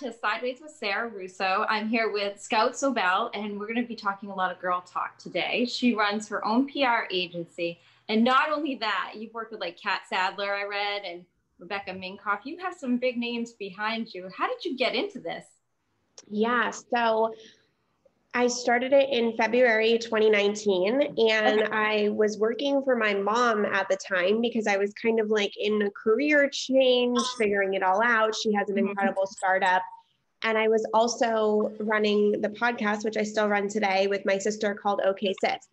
to Sidelines with Sarah Russo. I'm here with Scout Sobel, and we're going to be talking a lot of girl talk today. She runs her own PR agency. And not only that, you've worked with like Catt Sadler, I read, and Rebecca Minkoff. You have some big names behind you. How did you get into this? Yeah, so I started it in February 2019, and okay. I was working for my mom at the time because I was kind of like in a career change, figuring it all out. She has an mm-hmm. incredible startup. And I was also running the podcast, which I still run today with my sister called OK Sis.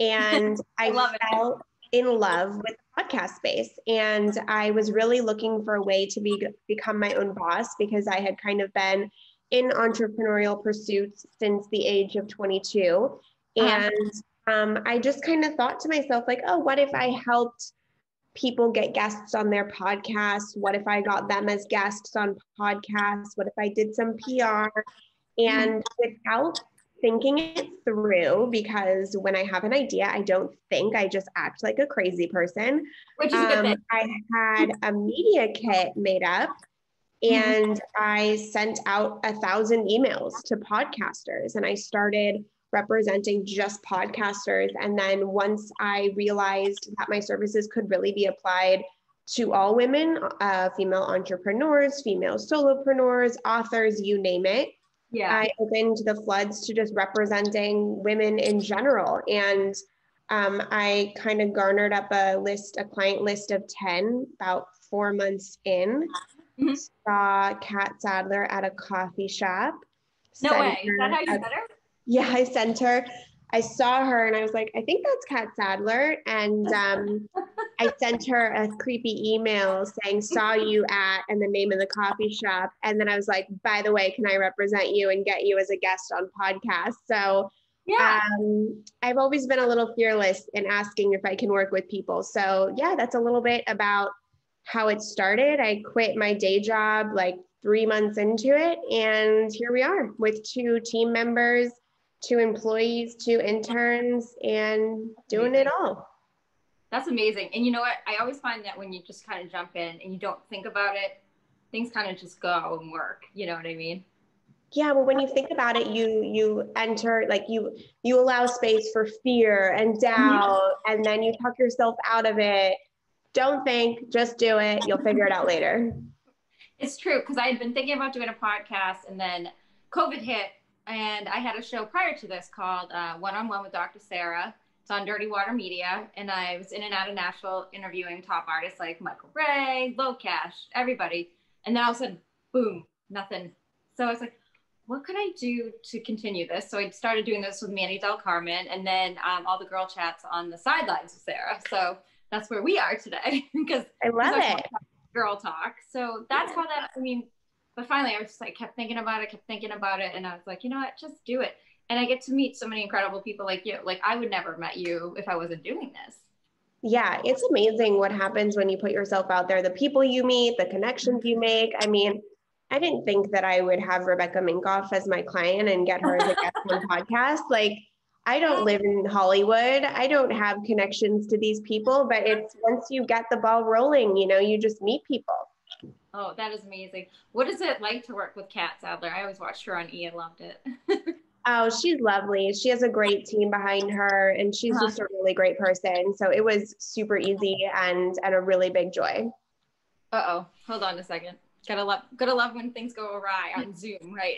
And I, I fell it. in love with the podcast space. And I was really looking for a way to be, become my own boss because I had kind of been in entrepreneurial pursuits since the age of 22. Uh-huh. And um, I just kind of thought to myself, like, oh, what if I helped people get guests on their podcast? What if I got them as guests on podcasts? What if I did some PR? And without thinking it through, because when I have an idea, I don't think, I just act like a crazy person. Which is um, I had a media kit made up Mm-hmm. And I sent out a thousand emails to podcasters and I started representing just podcasters. And then once I realized that my services could really be applied to all women, uh, female entrepreneurs, female solopreneurs, authors, you name it. Yeah. I opened the floods to just representing women in general. And um, I kind of garnered up a list, a client list of 10 about four months in mm-hmm. saw Catt Sadler at a coffee shop. No way. Is that how you met her? Yeah, I sent her. I saw her and I was like, I think that's Catt Sadler. And um, I sent her a creepy email saying, saw you at, and the name of the coffee shop. And then I was like, by the way, can I represent you and get you as a guest on podcast? So yeah. Um, I've always been a little fearless in asking if I can work with people. So yeah, that's a little bit about how it started. I quit my day job like three months into it, and here we are with two team members, two employees, two interns, and doing it all. That's amazing. And you know what? I always find that when you just kind of jump in and you don't think about it, things kind of just go and work. You know what I mean? yeah well when you think about it you you enter like you you allow space for fear and doubt and then you talk yourself out of it don't think, just do it. You'll figure it out later. It's true because I had been thinking about doing a podcast and then COVID hit, and I had a show prior to this called One on One with Dr. Sarah. It's on Dirty Water Media, and I was in and out of Nashville interviewing top artists like Michael Ray, LoCash, everybody. And then all of a sudden, boom, nothing. So I was like, what could I do to continue this? So I started doing this with Manny Del Carmen, and then um, all the girl chats on the sidelines with Sarah. So that's where we are today because I love it. Girl talk. So that's yeah. how that, I mean, but finally I was just like, kept thinking about it, kept thinking about it. And I was like, you know what, just do it. And I get to meet so many incredible people like you. Like I would never have met you if I wasn't doing this. Yeah, it's amazing what happens when you put yourself out there. The people you meet, the connections you make. I mean, I didn't think that I would have Rebecca Minkoff as my client and get her as a guest on podcast. Like I don't live in Hollywood. I don't have connections to these people, but it's once you get the ball rolling, you know, you just meet people. Oh, that is amazing. What is it like to work with Catt Sadler? I always watched her on E and loved it. oh, she's lovely. She has a great team behind her and she's uh-huh. just a really great person. So it was super easy and and a really big joy. Uh-oh. Hold on a second. Gotta love gotta love when things go awry on Zoom, right?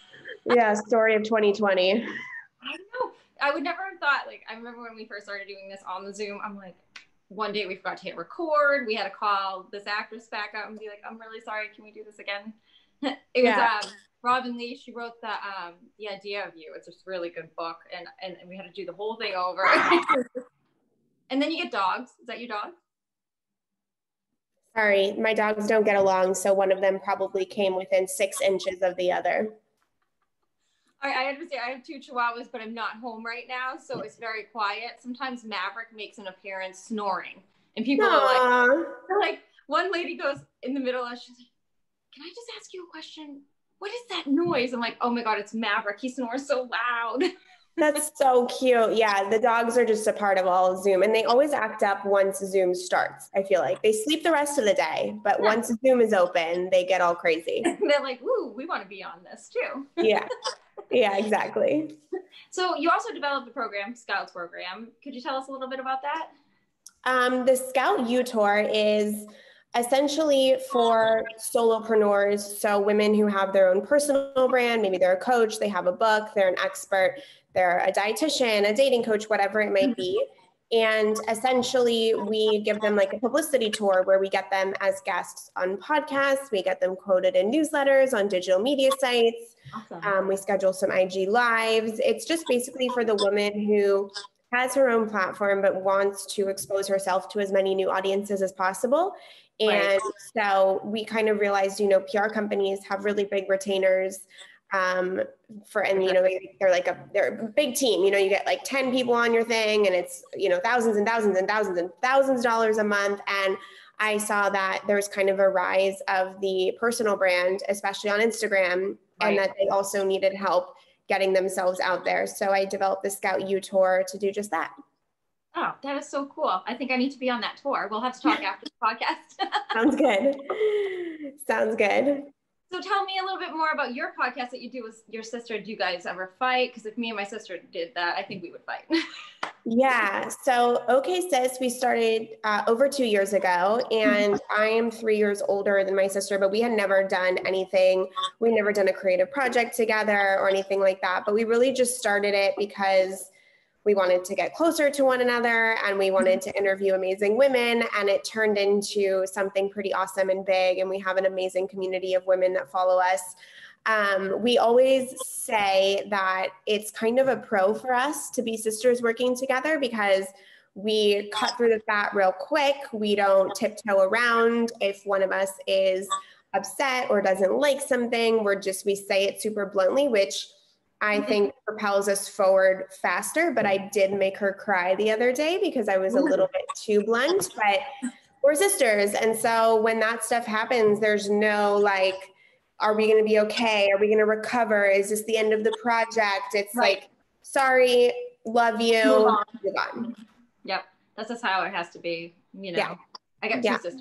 yeah, story of 2020. I know. I would never have thought like I remember when we first started doing this on the Zoom. I'm like, one day we forgot to hit record. We had to call this actress back up and be like, I'm really sorry. Can we do this again? it yeah. was um, Robinne Lee. She wrote the um, the idea of you. It's a really good book, and, and and we had to do the whole thing over. and then you get dogs. Is that your dog? Sorry, my dogs don't get along, so one of them probably came within six inches of the other. I, I understand. I have two chihuahuas, but I'm not home right now, so it's very quiet. Sometimes Maverick makes an appearance snoring, and people are like, like one lady goes in the middle, and she's like, "Can I just ask you a question? What is that noise?" I'm like, "Oh my god, it's Maverick. He snores so loud." That's so cute. Yeah, the dogs are just a part of all of Zoom and they always act up once Zoom starts. I feel like they sleep the rest of the day, but yeah. once Zoom is open, they get all crazy. They're like, "Ooh, we want to be on this too." yeah. Yeah, exactly. So, you also developed a program, Scouts program. Could you tell us a little bit about that? Um, the Scout U Tour is essentially for solopreneurs. So, women who have their own personal brand, maybe they're a coach, they have a book, they're an expert, they're a dietitian, a dating coach, whatever it might be. And essentially, we give them like a publicity tour where we get them as guests on podcasts, we get them quoted in newsletters, on digital media sites. Awesome. Um, we schedule some IG lives. It's just basically for the woman who has her own platform but wants to expose herself to as many new audiences as possible. And right. so we kind of realized, you know, PR companies have really big retainers um, for, and you know, they're like a, they're a big team, you know, you get like 10 people on your thing and it's, you know, thousands and thousands and thousands and thousands of dollars a month. And I saw that there was kind of a rise of the personal brand, especially on Instagram, right. and that they also needed help getting themselves out there. So I developed the Scout U Tour to do just that. Oh, that is so cool. I think I need to be on that tour. We'll have to talk after the podcast. Sounds good. Sounds good. So tell me a little bit more about your podcast that you do with your sister. Do you guys ever fight? Because if me and my sister did that, I think we would fight. yeah. So OK Sis, we started uh, over two years ago, and I am three years older than my sister, but we had never done anything. We never done a creative project together or anything like that. But we really just started it because we wanted to get closer to one another and we wanted to interview amazing women and it turned into something pretty awesome and big and we have an amazing community of women that follow us. Um, we always say that it's kind of a pro for us to be sisters working together because we cut through the fat real quick. We don't tiptoe around. If one of us is upset or doesn't like something we're just we say it super bluntly which I think propels us forward faster. But I did make her cry the other day because I was a little bit too blunt. But we're sisters. And so when that stuff happens, there's no like, are we going to be okay? Are we going to recover? Is this the end of the project? It's right. like, sorry, love you, move on. Move on. Yep. That's just how it has to be. You know, yeah. I got two yeah. sisters.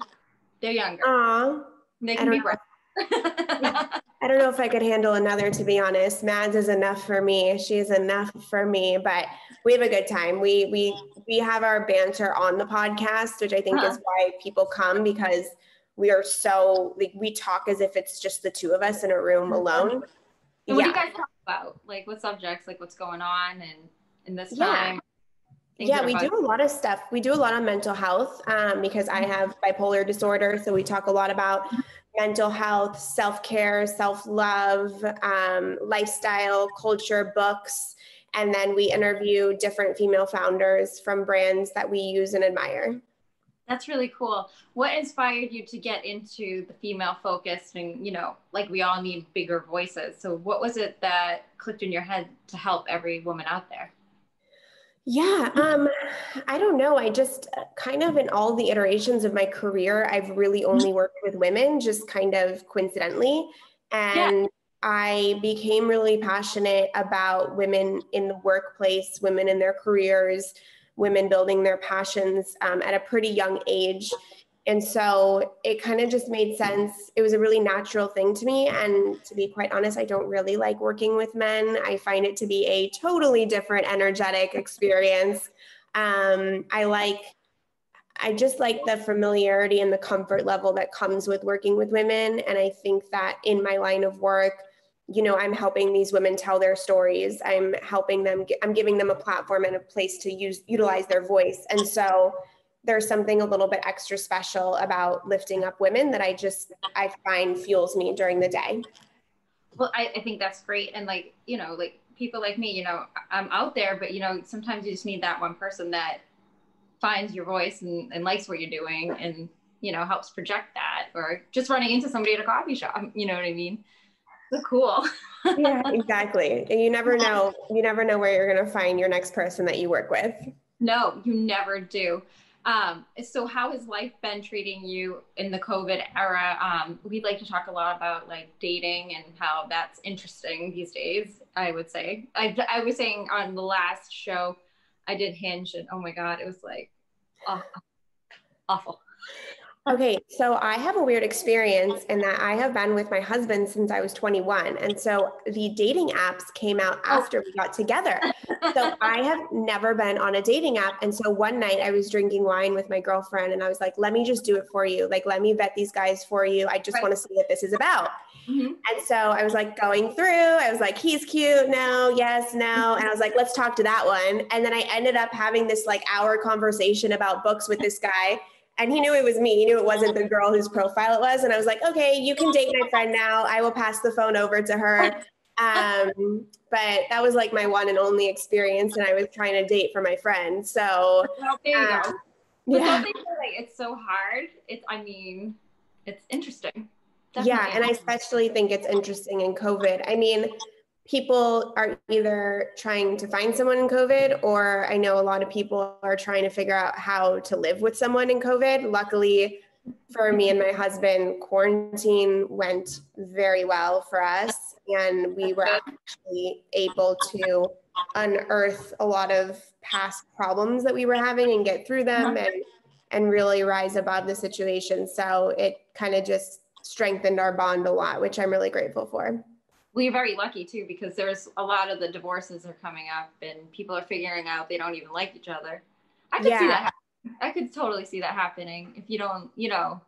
They're younger. Aww. They can be rough. I don't know if I could handle another, to be honest. Mads is enough for me. She's enough for me, but we have a good time. We we we have our banter on the podcast, which I think huh. is why people come because we are so like we talk as if it's just the two of us in a room mm-hmm. alone. And what yeah. do you guys talk about? Like what subjects? Like what's going on and in this time? Yeah. yeah, we do a lot of stuff. We do a lot on mental health um, because I mm-hmm. have bipolar disorder. So we talk a lot about mental health, self care, self love, um, lifestyle, culture, books. And then we interview different female founders from brands that we use and admire. That's really cool. What inspired you to get into the female focus and, you know, like we all need bigger voices. So, what was it that clicked in your head to help every woman out there? Yeah, um, I don't know. I just uh, kind of in all the iterations of my career, I've really mm-hmm. only worked with women, just kind of coincidentally. And yeah. I became really passionate about women in the workplace, women in their careers, women building their passions um, at a pretty young age. And so it kind of just made sense. It was a really natural thing to me. And to be quite honest, I don't really like working with men. I find it to be a totally different energetic experience. Um, I like, I just like the familiarity and the comfort level that comes with working with women. And I think that in my line of work, you know, I'm helping these women tell their stories. I'm helping them, I'm giving them a platform and a place to use, utilize their voice. And so, there's something a little bit extra special about lifting up women that I just I find fuels me during the day. Well, I, I think that's great. And like, you know, like people like me, you know, I'm out there, but you know, sometimes you just need that one person that finds your voice and, and likes what you're doing and, you know, helps project that or just running into somebody at a coffee shop. You know what I mean? So cool. yeah, exactly. And you never know, you never know where you're going to find your next person that you work with. No, you never do. Um, so how has life been treating you in the COVID era? Um, we'd like to talk a lot about like dating and how that's interesting these days. I would say. I, I was saying on the last show, I did Hinge, and oh my god, it was like awful. awful. Okay, so I have a weird experience in that I have been with my husband since I was 21. And so the dating apps came out oh. after we got together. so I have never been on a dating app. And so one night I was drinking wine with my girlfriend and I was like, let me just do it for you. Like, let me vet these guys for you. I just right. want to see what this is about. Mm-hmm. And so I was like going through, I was like, he's cute. No, yes, no. And I was like, let's talk to that one. And then I ended up having this like hour conversation about books with this guy and he knew it was me. He knew it wasn't the girl whose profile it was. And I was like, okay, you can date my friend now. I will pass the phone over to her. Um, but that was like my one and only experience. And I was trying to date for my friend. So well, there you um, yeah. like it's so hard. It's, I mean, it's interesting. Definitely. Yeah. And I especially think it's interesting in COVID. I mean, people are either trying to find someone in COVID, or I know a lot of people are trying to figure out how to live with someone in COVID. Luckily, for me and my husband, quarantine went very well for us, and we were actually able to unearth a lot of past problems that we were having and get through them uh-huh. and and really rise above the situation. So it kind of just strengthened our bond a lot, which I'm really grateful for we're very lucky too because there's a lot of the divorces are coming up and people are figuring out they don't even like each other. I could yeah. see that. Happen. I could totally see that happening if you don't, you know,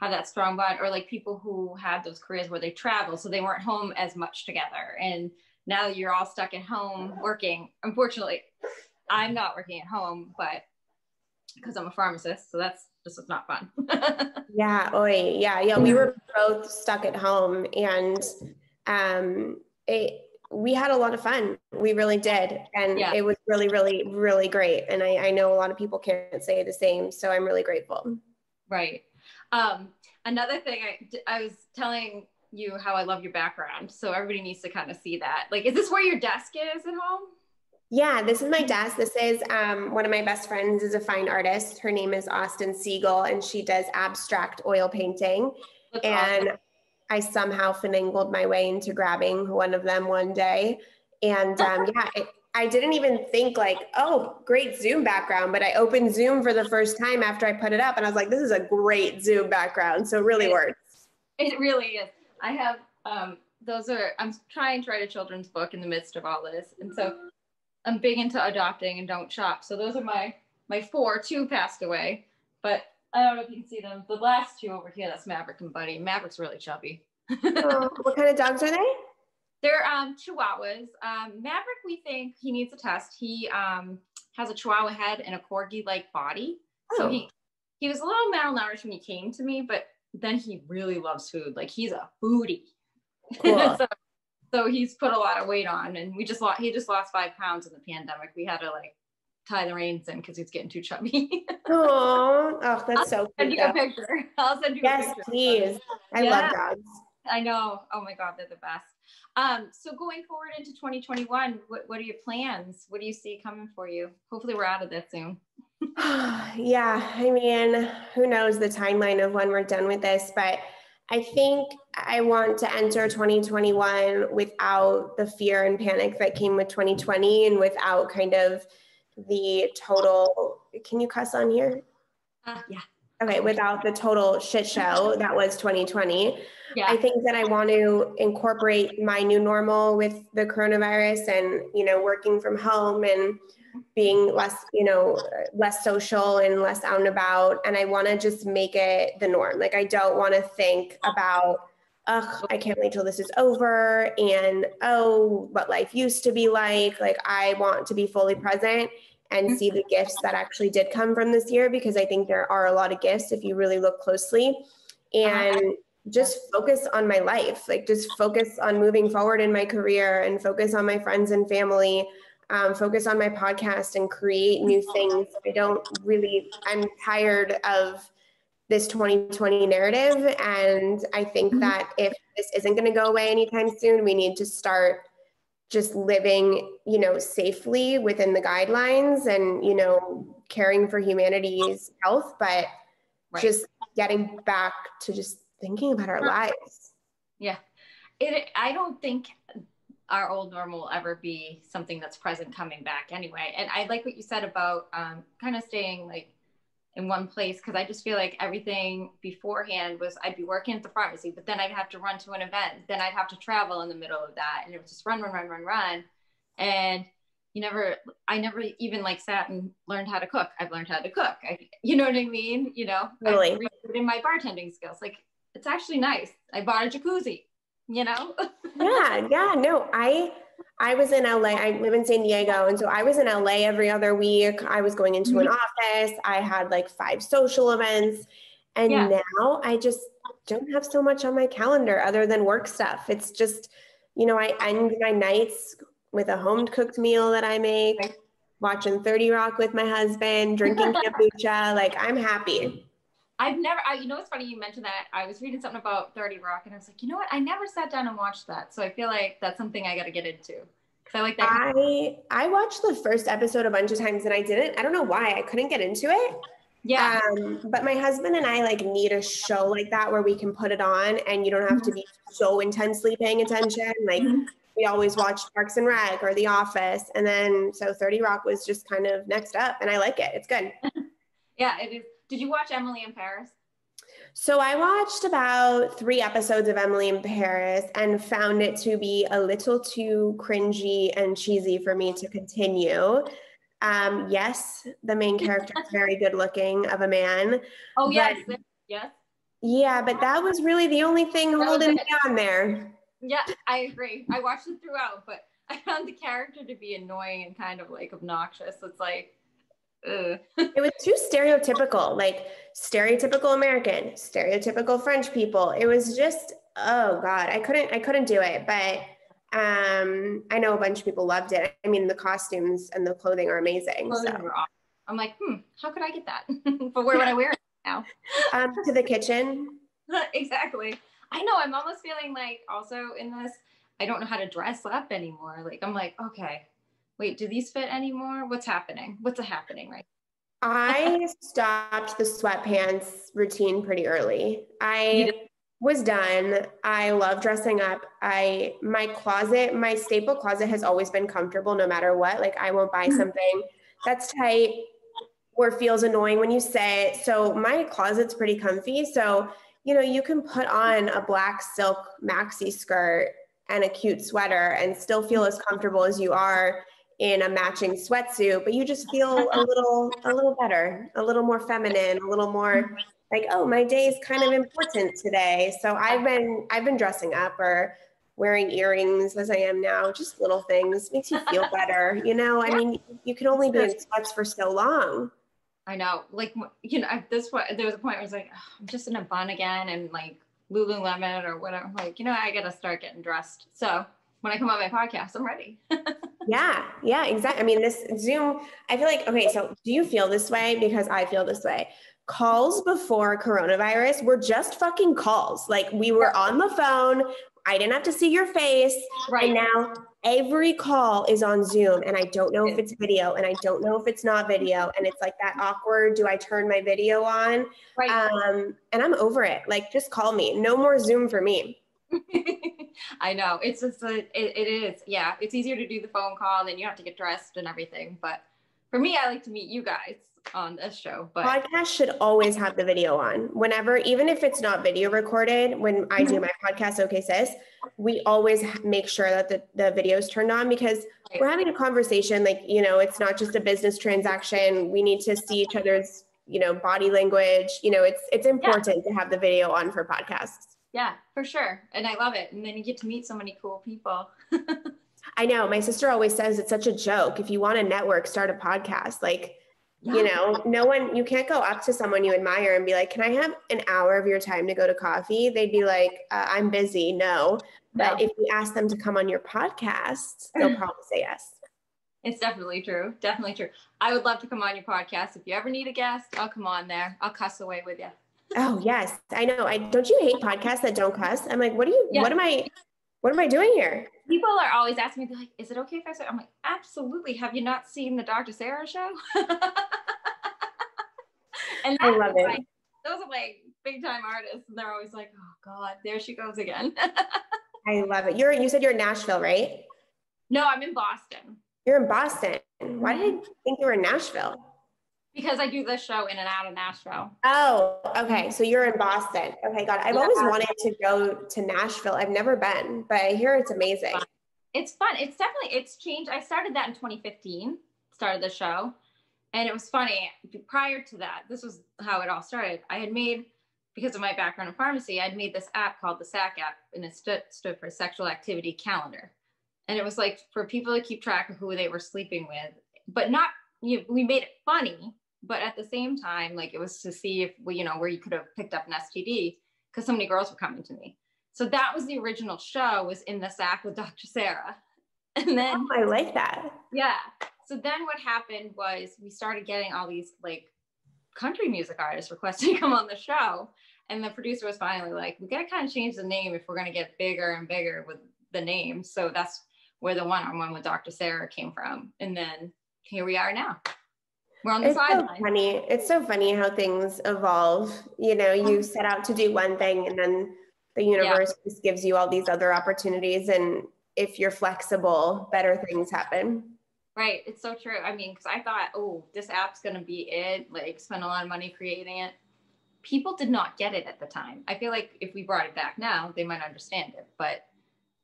have that strong bond or like people who had those careers where they travel so they weren't home as much together and now you're all stuck at home working. Unfortunately, I'm not working at home, but because I'm a pharmacist, so that's just not fun. yeah, oi, yeah, yeah. We were both stuck at home and um, it, we had a lot of fun. We really did. And yeah. it was really, really, really great. And I, I know a lot of people can't say the same. So I'm really grateful. Right. Um, another thing I, I was telling you how I love your background. So everybody needs to kind of see that. Like, is this where your desk is at home? Yeah, this is my desk. This is um, one of my best friends is a fine artist. Her name is Austin Siegel, and she does abstract oil painting. That's and awesome. I somehow finagled my way into grabbing one of them one day. And um, yeah, it, I didn't even think like, oh, great Zoom background, but I opened Zoom for the first time after I put it up and I was like, this is a great Zoom background. So it really it, works. It really is. I have, um, those are, I'm trying to write a children's book in the midst of all this. And so I'm big into adopting and don't shop. So those are my, my four, two passed away, but I don't know if you can see them. The last two over here, that's Maverick and Buddy. Maverick's really chubby. oh, what kind of dogs are they? They're um, Chihuahuas. Um, Maverick, we think he needs a test. He um, has a Chihuahua head and a corgi-like body. Oh. So he he was a little malnourished when he came to me, but then he really loves food. Like he's a foodie. Cool. so, so he's put a lot of weight on, and we just lost. He just lost five pounds in the pandemic. We had to like tie the reins in because he's getting too chubby. oh, oh, that's I'll so send you a picture. I'll send you yes, a picture. please. I yeah. love dogs. I know. Oh my God, they're the best. Um, so going forward into 2021, what, what are your plans? What do you see coming for you? Hopefully we're out of this soon. yeah, I mean, who knows the timeline of when we're done with this, but I think I want to enter 2021 without the fear and panic that came with 2020 and without kind of the total can you cuss on here? Uh, yeah. Okay without the total shit show that was 2020 yeah. i think that i want to incorporate my new normal with the coronavirus and you know working from home and being less you know less social and less out and about. And i want to just make it the norm. Like i don't want to think about ugh, I can't wait till this is over. And oh, what life used to be like. Like, I want to be fully present and mm-hmm. see the gifts that actually did come from this year because I think there are a lot of gifts if you really look closely. And just focus on my life, like, just focus on moving forward in my career and focus on my friends and family. Um, focus on my podcast and create new things. I don't really, I'm tired of this 2020 narrative. And I think mm-hmm. that if this isn't going to go away anytime soon, we need to start just living, you know, safely within the guidelines and, you know, caring for humanity's health, but Right. just getting back to just thinking about our lives. Yeah. It, I don't think our old normal will ever be something that's present coming back anyway. And I like what you said about um, kind of staying like in one place because I just feel like everything beforehand was I'd be working at the pharmacy, but then I'd have to run to an event. Then I'd have to travel in the middle of that. And it was just run, run, run, run, run. And you never, I never even like sat and learned how to cook. I've learned how to cook. I, you know what I mean? You know, Totally. I in my bartending skills. Like it's actually nice. I bought a jacuzzi, you know? yeah, yeah. No, I I was in LA. I live in San Diego. And so I was in LA every other week. I was going into an mm-hmm. office. I had like five social events. And Yeah. now I just don't have so much on my calendar other than work stuff. It's just, you know, I end my nights with a home cooked meal that I make, watching 30 Rock with my husband, drinking kombucha. Like I'm happy. I've never, I, you know, it's funny you mentioned that. I was reading something about 30 Rock and I was like, you know what? I never sat down and watched that. So I feel like that's something I got to get into because I like that. I I watched the first episode a bunch of times and I didn't. I don't know why. I couldn't get into it. yeah. Um, but my husband and I like need a show like that where we can put it on and you don't have to be so intensely paying attention. Like Mhm. we always watch Parks and Rec or The Office. And then so 30 Rock was just kind of next up and I like it. It's good. yeah, it is. Did you watch Emily in Paris? So I watched about three episodes of Emily in Paris and found it to be a little too cringy and cheesy for me to continue. Um, yes, the main character is very good looking of a man. Oh, But- yes. Yes. Yeah, but that was really the only thing holding me on there. Yeah, I agree. I watched it throughout, but I found the character to be annoying and kind of like obnoxious. It's like, ugh. It was too stereotypical, like stereotypical American, stereotypical French people. It was just, oh God, I couldn't, I couldn't do it. But um, I know a bunch of people loved it. I mean, the costumes and the clothing are amazing. Clothing So, awesome. I'm like, hmm, how could I get that? but where would I wear it now? um, to the kitchen. exactly. I know. I'm almost feeling like also in this, I don't know how to dress up anymore. Like I'm like, okay, wait, do these fit anymore? What's happening? What's happening right? I stopped the sweatpants routine pretty early. I was done. I love dressing up. I my closet, my staple closet has always been comfortable no matter what. Like I won't buy something that's tight or feels annoying when you say it. So my closet's pretty comfy. So, you know, you can put on a black silk maxi skirt and a cute sweater and still feel as comfortable as you are in a matching sweatsuit, but you just feel a little a little better, a little more feminine, a little more like, oh, my day is kind of important today. So I've been I've been dressing up or wearing earrings as I am now, just little things makes you feel better. You know, I mean, you can only be in sweats for so long. I know. Like you know, at this point, there was a point where I was like, "Ugh, I'm just in a bun again and like Lululemon or whatever. I'm like, you know, I gotta start getting dressed. So when I come on my podcast, I'm ready. Yeah, yeah, exactly. I mean, this Zoom, I feel like, okay, so do you feel this way? Because I feel this way. Calls before coronavirus were just fucking calls. Like we were on the phone. I didn't have to see your face. And now every call is on Zoom. And I don't know if it's video and I don't know if it's not video. And it's like that awkward, do I turn my video on? right. Um, and I'm over it. Like just call me. No more Zoom for me. I know. It's just a, it, it is. Yeah. It's easier to do the phone call and then you have to get dressed and everything. But for me, I like to meet you guys on this show. But podcast should always have the video on whenever even if it's not video recorded when i do my podcast okay sis we always make sure that the, the video is turned on because we're having a conversation like you know it's not just a business transaction we need to see each other's you know body language you know it's it's important to have the video on for podcasts yeah, for sure. And I love it. And then you get to meet so many cool people. i know my sister always says it's such a joke if you want to network start a podcast like you know no one you can't go up to someone you admire and be like can i have an hour of your time to go to coffee they'd be like uh, i'm busy no but No. if you ask them to come on your podcast they'll probably say yes It's definitely true. Definitely true. I would love to come on your podcast. If you ever need a guest, I'll come on there. I'll cuss away with you. Oh yes i know i don't you hate podcasts that don't cuss i'm like what are you Yeah. what am i what am i doing here People are always asking me, they're like, is it okay if I say? I'm like, absolutely. Have you not seen the Dr. Sarah show? And I love it. Like, those are like big time artists, and they're always like, "Oh God, there she goes again." I love it. You're you said you're in Nashville, right? no, I'm in Boston You're in Boston. Why did I mm-hmm. think you were in Nashville? Because I do this show in and out of Nashville. Oh, okay. So you're in Boston. Okay, God. I've always wanted to go to Nashville. I've never been, but I hear it's amazing. It's fun. It's definitely it's changed. I started that in 2015. Started the show, and it was funny. Prior to that, this was how it all started. I had made because of my background in pharmacy, I'd made this app called the SAC app, and it stood stood for Sexual Activity Calendar, and it was like for people to keep track of who they were sleeping with, but not. You, we made it funny, but at the same time, like it was to see if we, you know, where you could have picked up an STD because so many girls were coming to me. So that was the original show was in the sack with Dr. Sarah. And then Oh, I like that. yeah. So then what happened was we started getting all these like country music artists requesting to come on the show. And the producer was finally like, we gotta kind of change the name if we're gonna get bigger and bigger with the name. So that's where the one on one with Dr. Sarah came from. And then here we are now. We're on the It's so funny. It's so funny how things evolve. You know, you set out to do one thing and then the universe just gives you all these other opportunities. And if you're flexible, better things happen. Right. It's so true. I mean, because I thought, oh, this app's going to be it, like spend a lot of money creating it. People did not get it at the time. I feel like if we brought it back now, they might understand it. But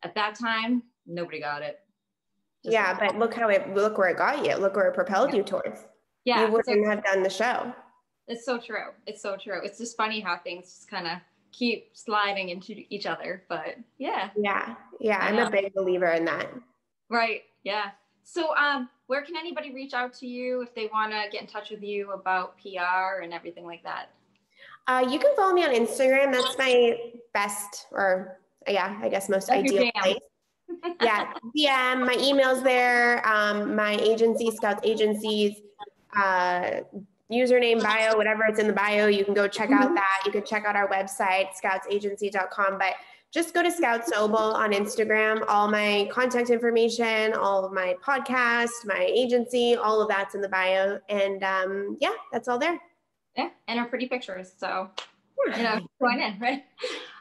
at that time, nobody got it. Yeah, but look how it look where it got you. Look where it propelled you towards. yeah, you wouldn't have done the show. it's so true. It's so true. It's just funny how things just kind of keep sliding into each other. But yeah, Yeah. Yeah. I'm Yeah. a big believer in that. right. Yeah. So, um, where can anybody reach out to you if they want to get in touch with you about PR and everything like that? Uh, you can follow me on Instagram. That's my best, or yeah, I guess most That's ideal place. Yeah, DM. My email's there. Um, my agency, Scouts Agencies, uh, username, bio, whatever it's in the bio. You can go check out Mhm. that. You can check out our website, scoutsagency.com. But just go to Scout Sobel on Instagram. All my contact information, all of my podcast, my agency, all of that's in the bio. And um, yeah, that's all there. Yeah, and our pretty pictures. So, you know, join in, right?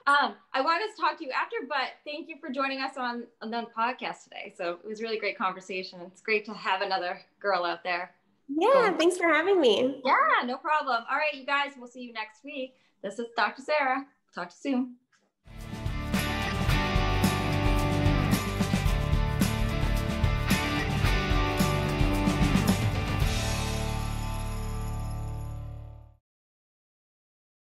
Um, I wanted to talk to you after, but thank you for joining us on, on the podcast today. So it was really great conversation. It's great to have another girl out there. Yeah, thanks for having me. Yeah, no problem. All right, you guys, we'll see you next week. This is Dr. Sarah. Talk to you soon.